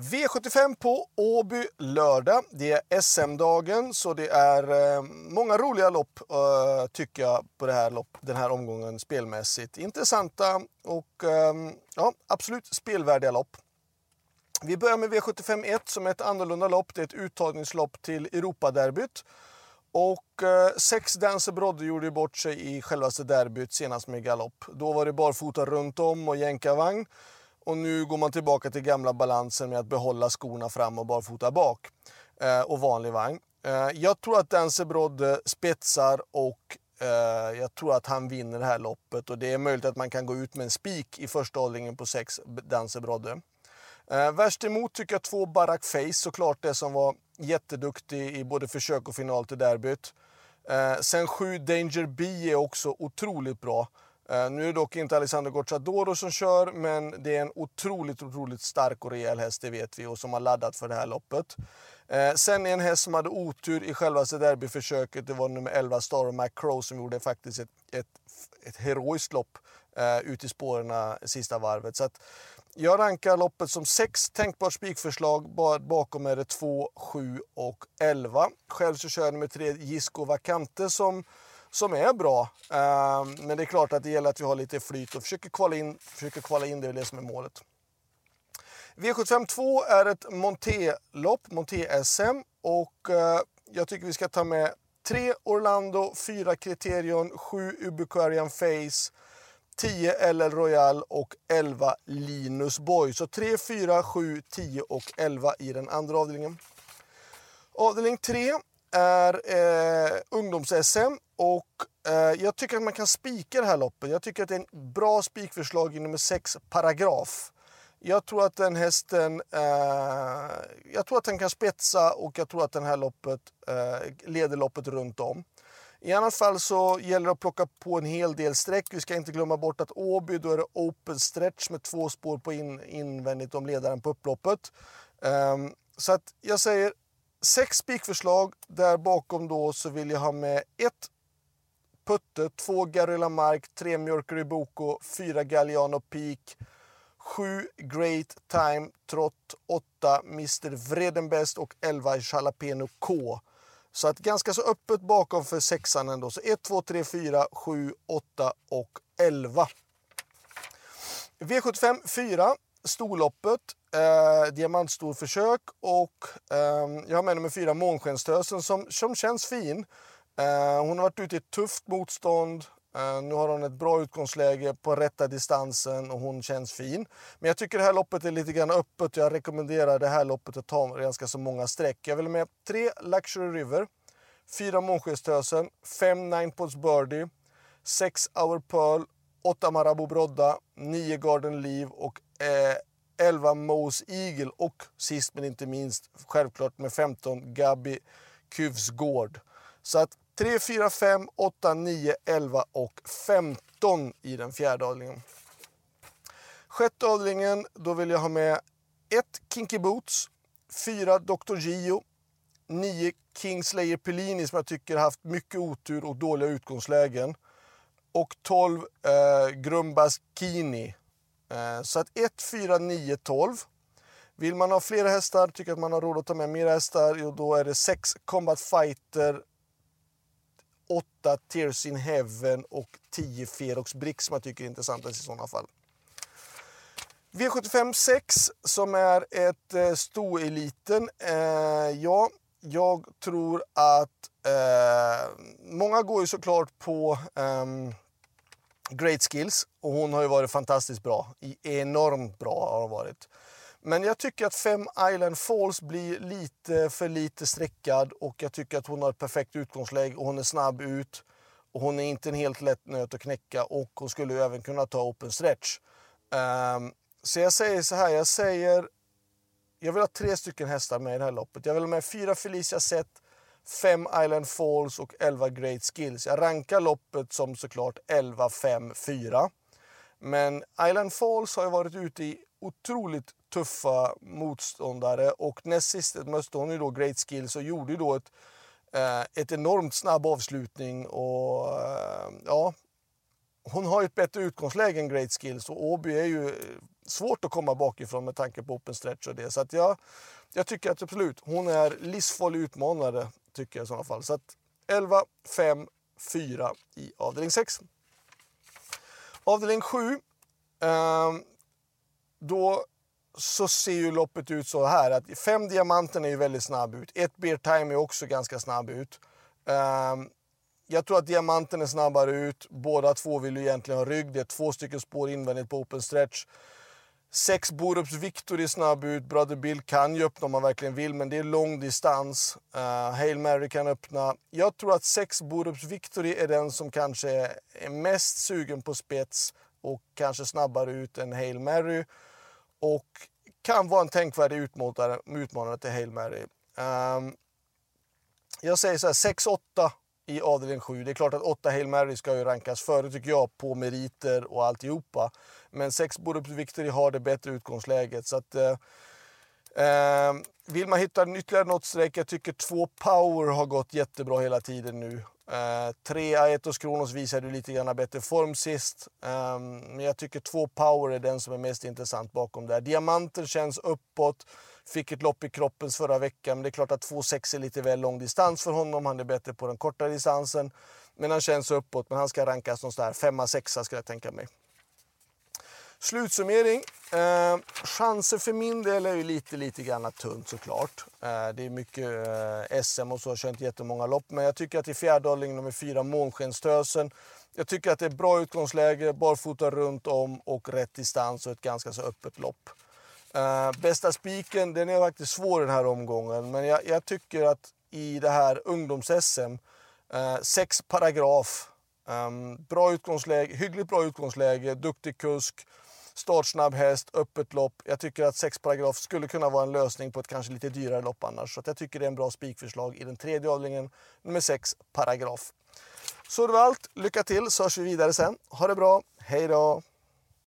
V75 på Åby lördag. Det är SM-dagen så det är eh, många roliga lopp eh, tycker jag på det här lopp, den här omgången spelmässigt. Intressanta och eh, ja, absolut spelvärdiga lopp. Vi börjar med V75 1 som är ett annorlunda lopp. Det är ett uttagningslopp till Europaderbyt. Och eh, sex Dancer Brodde gjorde bort sig i självaste derbyt senast med galopp. Då var det barfota runt om och jänkarvagn. Och nu går man tillbaka till gamla balansen med att behålla skorna fram och barfota bak. Eh, och vanlig vagn. Eh, jag tror att Dancer Brodde eh, spetsar och eh, jag tror att han vinner det här loppet. Och det är möjligt att man kan gå ut med en spik i första hållningen på sex Dancer Brodde. Eh, värst emot tycker jag två Barack Face, såklart det som var jätteduktig i både försök och final till derbyt. Eh, sen sju Danger B är också otroligt bra. Eh, nu är det dock inte Alexander Gocciadoro som kör, men det är en otroligt, otroligt stark och rejäl häst, det vet vi, och som har laddat för det här loppet. Eh, sen är en häst som hade otur i självaste derbyförsöket, det var nummer 11 Star McCrow som gjorde faktiskt ett, ett, ett heroiskt lopp eh, ut i spåren eh, sista varvet. Så att, jag rankar loppet som sex tänkbart spikförslag. Bakom är det 2, 7 och 11. Själv så kör jag nummer 3 Gisco Vacante som, som är bra. Ehm, men det är klart att det gäller att vi har lite flyt och försöker kvala in, försöker kvala in det är det som är målet. V75 2 är ett Monté-lopp, Monté-SM. Och eh, jag tycker vi ska ta med 3 Orlando, 4 Criterion, 7 Ubuquarian Face, 10 LL Royal och 11 Linus Boy. Så 3, 4, 7, 10 och 11 i den andra avdelningen. Avdelning 3 är eh, ungdoms-SM och eh, jag tycker att man kan spika det här loppet. Jag tycker att det är en bra spikförslag i nummer 6, Paragraf. Jag tror att den hästen eh, jag tror att den kan spetsa och jag tror att den här loppet eh, leder loppet runt om. I annat fall så gäller det att plocka på en hel del streck. Vi ska inte glömma bort att Åby, då är det open stretch med två spår på in, invändigt om ledaren på upploppet. Um, så att jag säger sex spikförslag. Där bakom då så vill jag ha med ett Putte, två Guerrilla Mark, tre Mercury Boko, fyra Galliano Peak, sju Great Time Trot, åtta Mr Vredenbest och elva Jalapeno K. Så att ganska så öppet bakom för sexan ändå. Så 1, 2, 3, 4, 7, 8 och 11. V75 4, storloppet, eh, diamantstorförsök och eh, jag har med nummer 4 Månskenstösen som, som känns fin. Eh, hon har varit ute i ett tufft motstånd. Eh, nu har hon ett bra utgångsläge på rätta distansen och hon känns fin. Men jag tycker det här loppet är lite grann öppet. Jag rekommenderar det här loppet att ta ganska så många streck. Jag vill med 3 Luxury River, 4 Månskenstösen, 5 Nine Pots Birdie, 6 Our Pearl, 8 Marabou Brodda, 9 Garden Leave och eh, 11 Mose Eagle och sist men inte minst självklart med 15 Gabi Kuvsgård. Så att 3, 4, 5, 8, 9, 11 och 15 i den fjärde avdelningen. Sjätte avdelningen, då vill jag ha med 1 Kinky Boots, 4 Dr. Gio, 9 Kingslayer Pellini som jag tycker har haft mycket otur och dåliga utgångslägen. Och 12 eh, Grumbas Kini. Eh, så att 1, 4, 9, 12. Vill man ha fler hästar, tycker att man har råd att ta med mer hästar, då är det 6 Combat Fighter 8 Tears in Heaven och 10 Ferox Brick som jag tycker är intressantast i sådana fall. V75 6 som är ett eh, stoeliten. Eh, ja, jag tror att eh, många går ju såklart på eh, Great Skills och hon har ju varit fantastiskt bra. Enormt bra har hon varit. Men jag tycker att Fem Island Falls blir lite för lite streckad och jag tycker att hon har ett perfekt utgångsläge och hon är snabb ut. Och hon är inte en helt lätt nöt att knäcka och hon skulle även kunna ta open stretch. Um, så jag säger så här, jag säger... Jag vill ha tre stycken hästar med i det här loppet. Jag vill ha med fyra Felicia Set, fem Island Falls och 11 Great Skills. Jag rankar loppet som såklart 11, 5, 4. Men Island Falls har ju varit ute i otroligt tuffa motståndare och näst sist mötte hon ju då Great Skills och gjorde ju då ett, eh, ett enormt snabb avslutning och eh, ja, hon har ju ett bättre utgångsläge än Great Skills och Åby är ju eh, svårt att komma bakifrån med tanke på open stretch och det. Så att jag, jag tycker att absolut, hon är livsfarlig utmanare tycker jag i sådana fall. Så att 11, 5, 4 i avdelning 6. Avdelning 7. Eh, då så ser ju loppet ut så här att fem diamanten är ju väldigt snabb ut. Ett beer time är också ganska snabb ut. Um, jag tror att diamanten är snabbare ut. Båda två vill ju egentligen ha rygg. Det är två stycken spår invändigt på open stretch. Sex Borups Victory snabb ut. Brother Bill kan ju öppna om man verkligen vill, men det är lång distans. Uh, Hail Mary kan öppna. Jag tror att sex Borups Victory är den som kanske är mest sugen på spets och kanske snabbare ut än Hail Mary. Och kan vara en tänkvärd utmanare, utmanare till Hail Mary. Um, jag säger så här, 6-8 i avdelning 7. Det är klart att 8 Hail Mary ska ju rankas före tycker jag på meriter och alltihopa. Men 6 Borups Victory har det bättre utgångsläget. Så att, eh, Ehm, vill man hitta ytterligare något streck, jag tycker 2 Power har gått jättebra hela tiden nu. Eh, 3 Aetos Kronos visade lite grann bättre form sist. Eh, men jag tycker 2 Power är den som är mest intressant bakom där. Diamanten känns uppåt. Fick ett lopp i kroppens förra veckan. Men det är klart att 2,6 är lite väl lång distans för honom. Han är bättre på den korta distansen. Men han känns uppåt. Men han ska rankas någonstans där 5-6 skulle jag tänka mig. Slutsummering. Eh, chanser för min del är ju lite, lite grann tunt såklart. Eh, det är mycket eh, SM och så, jag har kört jättemånga lopp. Men jag tycker att i fjärdedalning nummer fyra, Månskenstösen. Jag tycker att det är bra utgångsläge, barfota runt om och rätt distans och ett ganska så öppet lopp. Eh, bästa spiken, den är faktiskt svår den här omgången. Men jag, jag tycker att i det här ungdoms-SM, eh, sex paragraf. Ehm, bra utgångsläge, hyggligt bra utgångsläge, duktig kusk, startsnabb häst, öppet lopp. Jag tycker att 6 paragraf skulle kunna vara en lösning på ett kanske lite dyrare lopp annars. Så jag tycker det är en bra spikförslag i den tredje avdelningen, nummer sex paragraf. Så det var allt. Lycka till så hörs vi vidare sen. Ha det bra. Hej då!